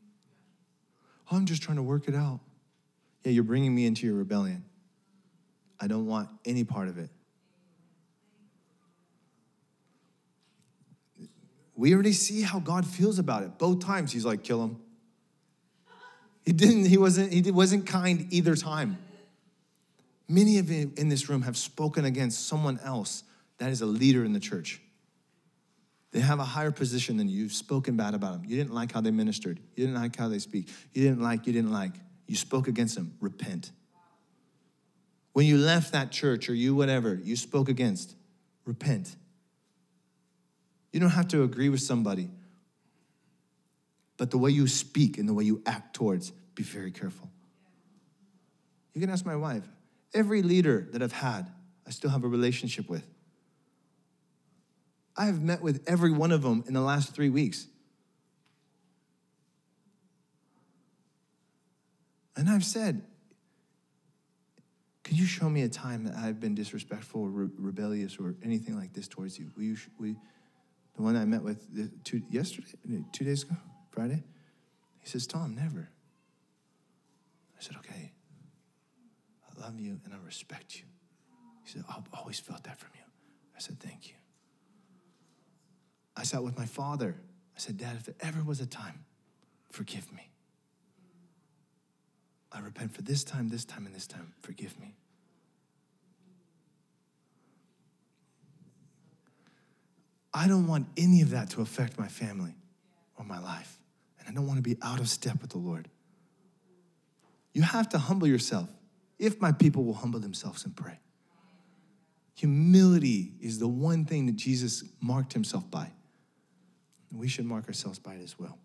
Oh, I'm just trying to work it out. Yeah, you're bringing me into your rebellion. I don't want any part of it. we already see how God feels about it. Both times he's like, kill him. He didn't, he wasn't, he wasn't kind either time. Many of you in this room have spoken against someone else that is a leader in the church. They have a higher position than you. You've spoken bad about them. You didn't like how they ministered. You didn't like how they speak. You didn't like, you didn't like. You spoke against them. Repent. When you left that church or you whatever, you spoke against. Repent. You don't have to agree with somebody. But the way you speak and the way you act towards, be very careful. You can ask my wife. Every leader that I've had, I still have a relationship with. I have met with every one of them in the last three weeks. And I've said, can you show me a time that I've been disrespectful or re- rebellious or anything like this towards you? Will you, will you the one I met with two, yesterday, two days ago, Friday. He says, Tom, never. I said, okay. I love you and I respect you. He said, I've always felt that from you. I said, thank you. I sat with my father. I said, Dad, if there ever was a time, forgive me. I repent for this time, this time, and this time. Forgive me. I don't want any of that to affect my family or my life. And I don't want to be out of step with the Lord. You have to humble yourself. If my people will humble themselves and pray. Humility is the one thing that Jesus marked himself by. We should mark ourselves by it as well.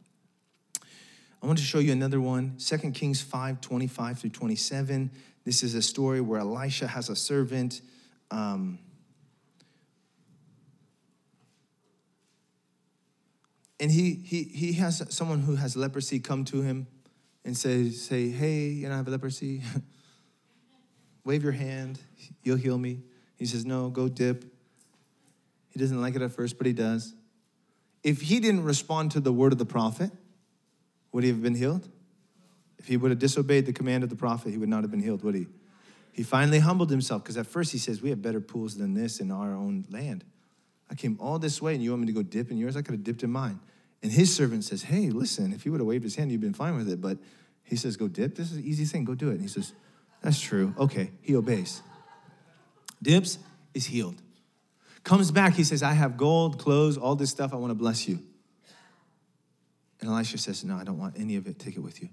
I want to show you another one 2 Kings 5 25 through 27. This is a story where Elisha has a servant. Um, and he, he, he has someone who has leprosy come to him and say, say, hey, you know, I have leprosy. Wave your hand, you'll heal me. He says, no, go dip. He doesn't like it at first, but he does. If he didn't respond to the word of the prophet, would he have been healed? If he would have disobeyed the command of the prophet, he would not have been healed, would he? He finally humbled himself because at first he says, We have better pools than this in our own land. I came all this way and you want me to go dip in yours? I could have dipped in mine. And his servant says, Hey, listen, if he would have waved his hand, you'd been fine with it. But he says, Go dip. This is an easy thing. Go do it. And he says, That's true. Okay. He obeys. Dips is healed. Comes back. He says, I have gold, clothes, all this stuff. I want to bless you. And Elisha says, No, I don't want any of it. Take it with you.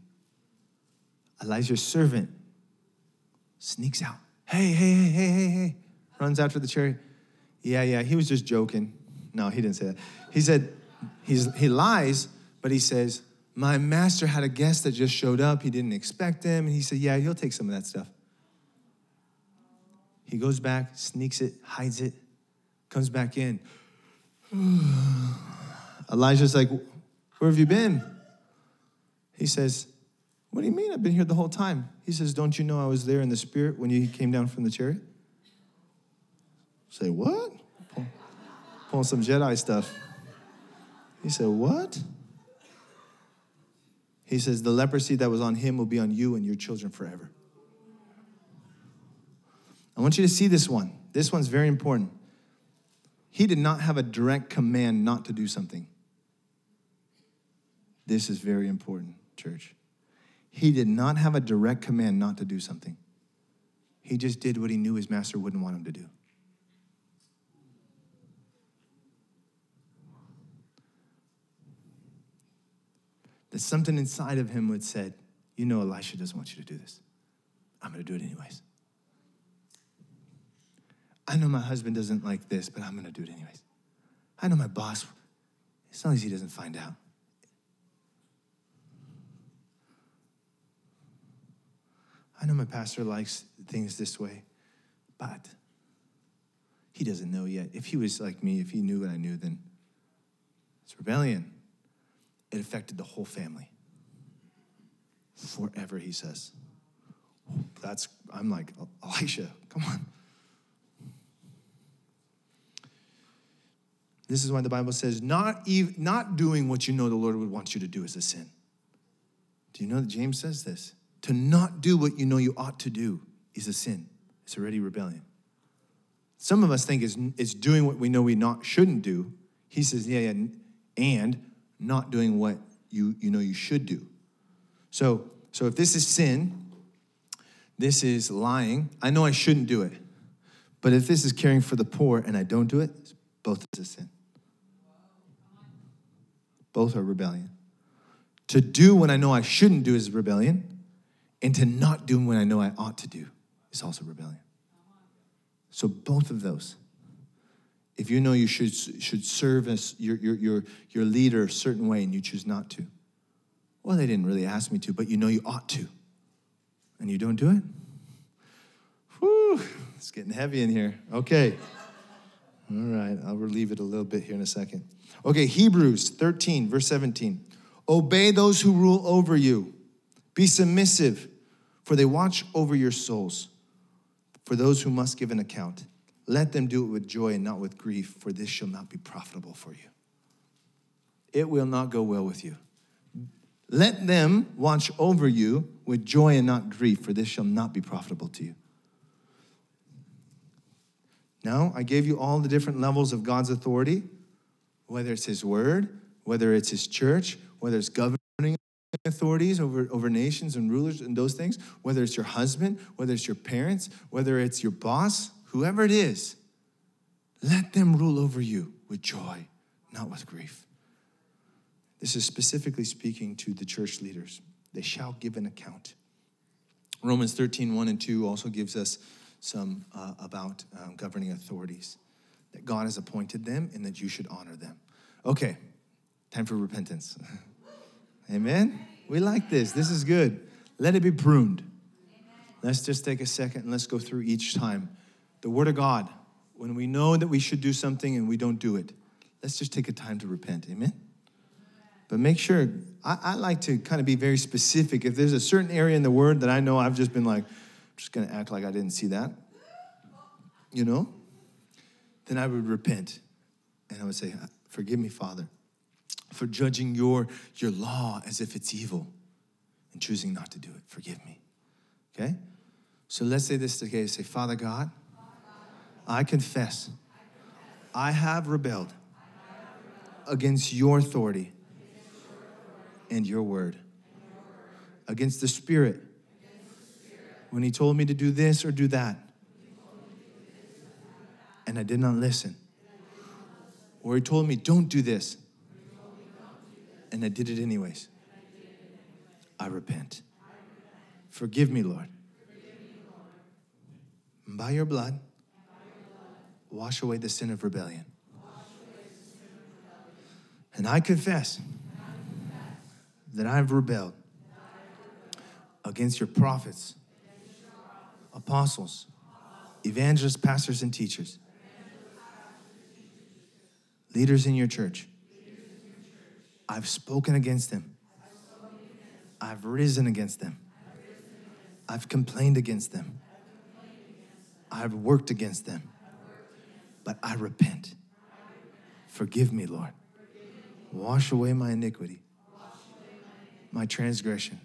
Elijah's servant sneaks out. Hey, hey, hey, hey, hey, hey. Runs after the chariot. Yeah, yeah, he was just joking. No, he didn't say that. He said, he's, he lies, but he says, My master had a guest that just showed up. He didn't expect him. And he said, Yeah, he'll take some of that stuff. He goes back, sneaks it, hides it, comes back in. Elijah's like, Where have you been? He says, What do you mean? I've been here the whole time. He says, Don't you know I was there in the spirit when you came down from the chariot? Say, What? Pull, pulling some Jedi stuff. He said, What? He says, The leprosy that was on him will be on you and your children forever. I want you to see this one. This one's very important. He did not have a direct command not to do something. This is very important, church. He did not have a direct command not to do something. He just did what he knew his master wouldn't want him to do. That something inside of him would said, You know, Elisha doesn't want you to do this. I'm going to do it anyways. I know my husband doesn't like this, but I'm to do it anyways. I know my boss, as long as he doesn't find out. I know my pastor likes things this way, but he doesn't know yet. If he was like me, if he knew what I knew, then it's rebellion. It affected the whole family. Forever, he says. That's, I'm like, Elisha, come on. This is why the Bible says, not, ev- not doing what you know the Lord would want you to do is a sin. Do you know that James says this? To not do what you know you ought to do is a sin. It's already rebellion. Some of us think it's, it's doing what we know we not shouldn't do. He says, yeah, yeah, and not doing what you, you know you should do. So, so if this is sin, this is lying, I know I shouldn't do it. But if this is caring for the poor and I don't do it, both is a sin. Both are rebellion. To do what I know I shouldn't do is rebellion, and to not do what I know I ought to do is also rebellion. So both of those. If you know you should, should serve as your, your, your, your leader a certain way and you choose not to, well, they didn't really ask me to, but you know you ought to, and you don't do it? Whew, it's getting heavy in here. Okay. All right, I'll relieve it a little bit here in a second. Okay, Hebrews 13, verse 17. Obey those who rule over you, be submissive, for they watch over your souls. For those who must give an account, let them do it with joy and not with grief, for this shall not be profitable for you. It will not go well with you. Let them watch over you with joy and not grief, for this shall not be profitable to you. Now, I gave you all the different levels of God's authority, whether it's His word, whether it's His church, whether it's governing authorities over, over nations and rulers and those things, whether it's your husband, whether it's your parents, whether it's your boss, whoever it is, let them rule over you with joy, not with grief. This is specifically speaking to the church leaders. They shall give an account. Romans 13, 1 and 2 also gives us some uh, about um, governing authorities, that God has appointed them and that you should honor them. Okay, time for repentance. Amen? We like this. This is good. Let it be pruned. Let's just take a second and let's go through each time. The Word of God, when we know that we should do something and we don't do it, let's just take a time to repent. Amen? But make sure, I, I like to kind of be very specific. If there's a certain area in the Word that I know I've just been like, I'm just going to act like I didn't see that, you know, then I would repent. And I would say, Forgive me, Father, for judging your, your law as if it's evil and choosing not to do it. Forgive me. Okay? So let's say this together. Say, Father God, I confess I have rebelled against your authority and your word, against the Spirit when He told me to do this or do that, and I did not listen. Or He told me, don't do this, and I did it anyways. I repent. Forgive me, Lord. By your blood, wash away the sin of rebellion. And I confess that I've rebelled against your prophets, apostles, evangelists, pastors, and teachers, leaders in your church. I've spoken against them. I've risen against them. I've complained against them. I've worked against them. But I repent. Forgive me, Lord. Wash away my iniquity, my transgression,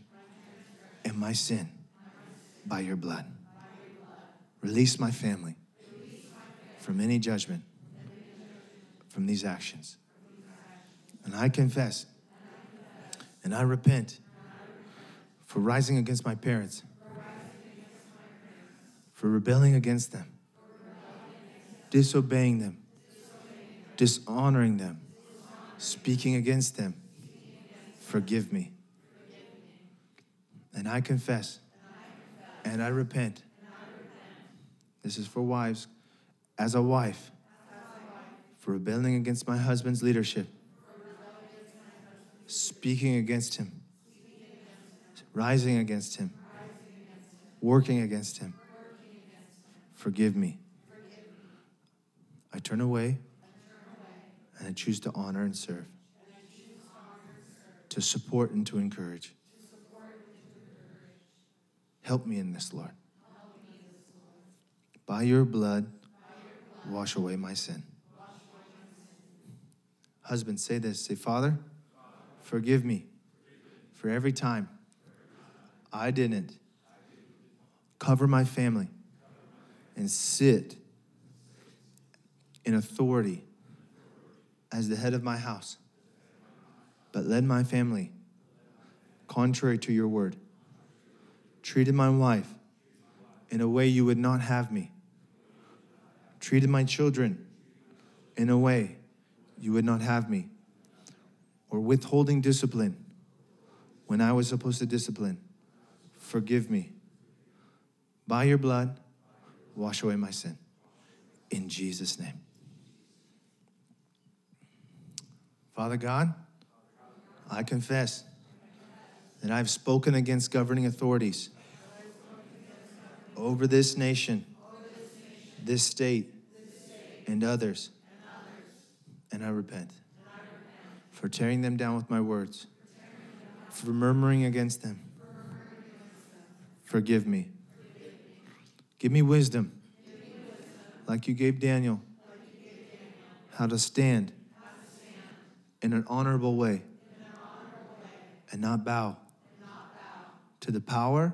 and my sin by your blood. Release my family from any judgment from these actions. And I confess and I repent for rising against my parents, for rebelling against them, disobeying them, dishonoring them, speaking against them. Forgive me. And I confess and I repent. This is for wives. As a wife, for rebelling against my husband's leadership, speaking against him, rising against him, working against him. Forgive me. I turn away and I choose to honor and serve, to support and to encourage. Help me in this, Lord. By your blood, wash away my sin. Husband, say this. Say, Father, forgive me for every time I didn't cover my family and sit in authority as the head of my house, but led my family contrary to your word, treated my wife in a way you would not have me, treated my children in a way you would not have me, or withholding discipline when I was supposed to discipline. Forgive me. By your blood, wash away my sin. In Jesus' name. Father God, I confess that I've spoken against governing authorities over this nation, this state, and others. And I repent for tearing them down with my words, for murmuring against them. Forgive me. Give me wisdom, like you gave Daniel, how to stand in an honorable way and not bow to the power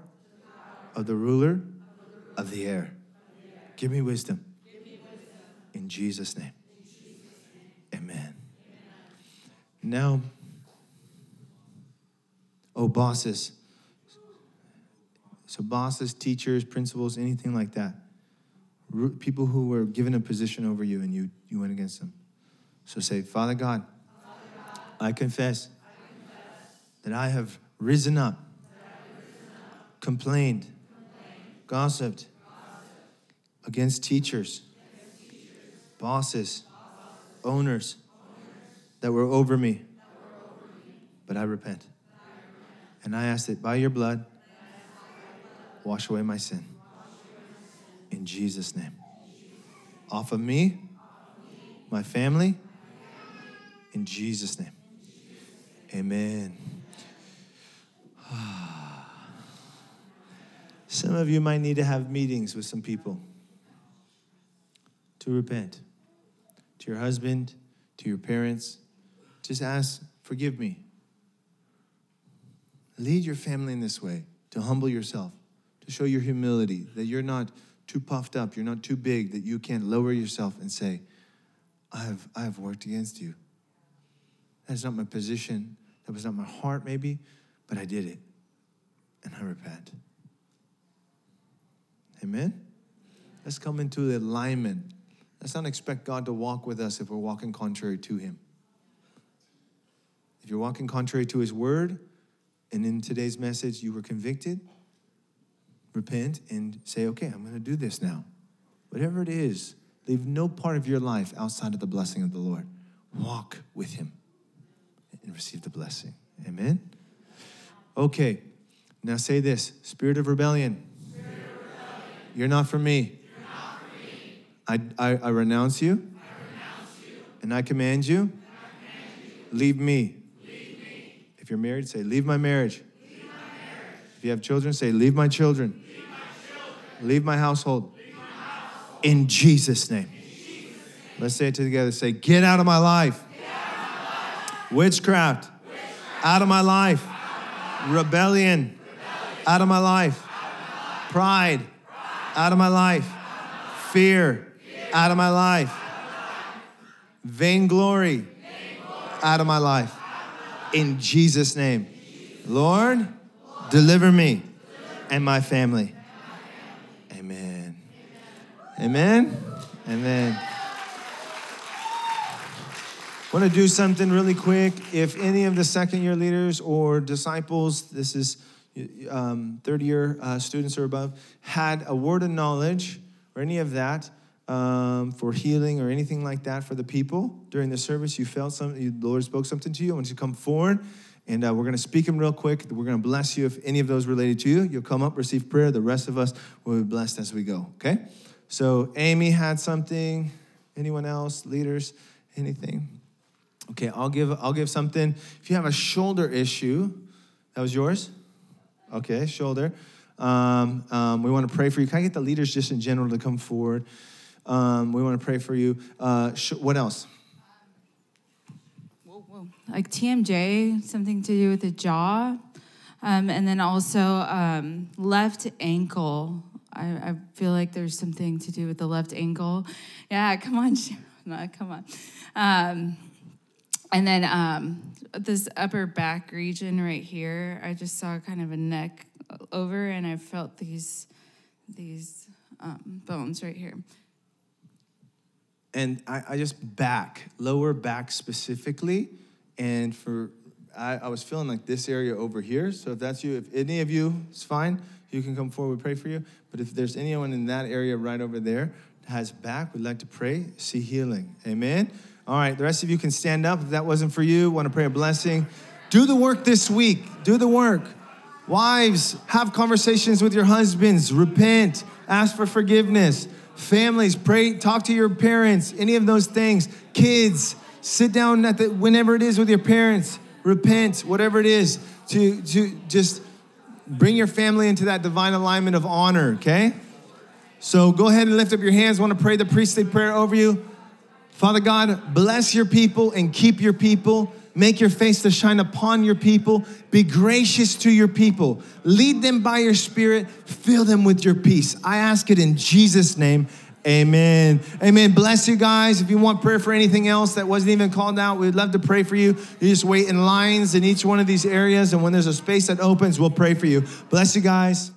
of the ruler of the air. Give me wisdom. In Jesus' name. Amen. Now, oh, bosses. So, bosses, teachers, principals, anything like that. People who were given a position over you and you, you went against them. So say, Father God, I confess that I have risen up, complained, gossiped against teachers, bosses, owners that were over me. But I repent. And I ask that by your blood, wash away my sin. In Jesus' name. Off of me, my family, in Jesus' name. Amen. Some of you might need to have meetings with some people to repent. To your husband, to your parents, just ask, forgive me. Lead your family in this way, to humble yourself, to show your humility, that you're not too puffed up, you're not too big, that you can't lower yourself and say, I have, I have worked against you. That's not my position. That was not my heart, maybe, but I did it. And I repent. Amen? Let's come into alignment. Let's not expect God to walk with us if we're walking contrary to Him. If you're walking contrary to His word, and in today's message you were convicted, repent and say, okay, I'm going to do this now. Whatever it is, leave no part of your life outside of the blessing of the Lord. Walk with Him and receive the blessing. Amen? Okay, now say this Spirit of rebellion. You're, not for me. Not for me. I, I, I, renounce you, I renounce you, and I command you, I command you. leave me. If you're married, say, Leave my marriage. Leave my marriage. If you have children, say, Leave my children. Leave my children. Leave my household. Leave my household. In Jesus' name. In Jesus' name. Let's say it together. Say, Get out of my life. Of my life. Witchcraft. Witchcraft. Out of my life. Rebellion. Out of my life. Pride. Out of my life. Fear. Out of my life. Vainglory. Out of my life. Out of my life. In Jesus' name. Lord, deliver me and my family. Amen. Amen. Amen. Want to do something really quick. If any of the second year leaders or disciples, this is um, third year uh, students or above, had a word of knowledge or any of that um, for healing or anything like that for the people during the service, you felt something, the Lord spoke something to you, I want you to come forward. And uh, we're going to speak them real quick. We're going to bless you. If any of those related to you, you'll come up, receive prayer. The rest of us will be blessed as we go. Okay? So Amy had something. Anyone else? Leaders? Anything? Okay, I'll give I'll give something. If you have a shoulder issue, that was yours. Okay, shoulder. Um, um, we want to pray for you. Can I get the leaders just in general to come forward? Um, we want to pray for you. Uh, sh- what else? Whoa, whoa. Like TMJ, something to do with the jaw. Um, and then also um, left ankle. I, I feel like there's something to do with the left ankle. Yeah, come on, come on. Um, and then um, this upper back region right here, I just saw kind of a neck over, and I felt these these um, bones right here. And I, I just back, lower back specifically. And for, I, I was feeling like this area over here. So if that's you, if any of you, it's fine. You can come forward, we pray for you. But if there's anyone in that area right over there has back, we'd like to pray, see healing. Amen. All right, the rest of you can stand up. If that wasn't for you, want to pray a blessing. Do the work this week. Do the work. Wives, have conversations with your husbands. Repent. Ask for forgiveness. Families, pray, talk to your parents, any of those things. Kids, sit down at the whenever it is with your parents. Repent, whatever it is, to, to just bring your family into that divine alignment of honor, okay? So go ahead and lift up your hands. I want to pray the priestly prayer over you. Father God, bless your people and keep your people. Make your face to shine upon your people. Be gracious to your people. Lead them by your spirit. Fill them with your peace. I ask it in Jesus' name. Amen. Amen. Bless you guys. If you want prayer for anything else that wasn't even called out, we'd love to pray for you. You just wait in lines in each one of these areas, and when there's a space that opens, we'll pray for you. Bless you guys.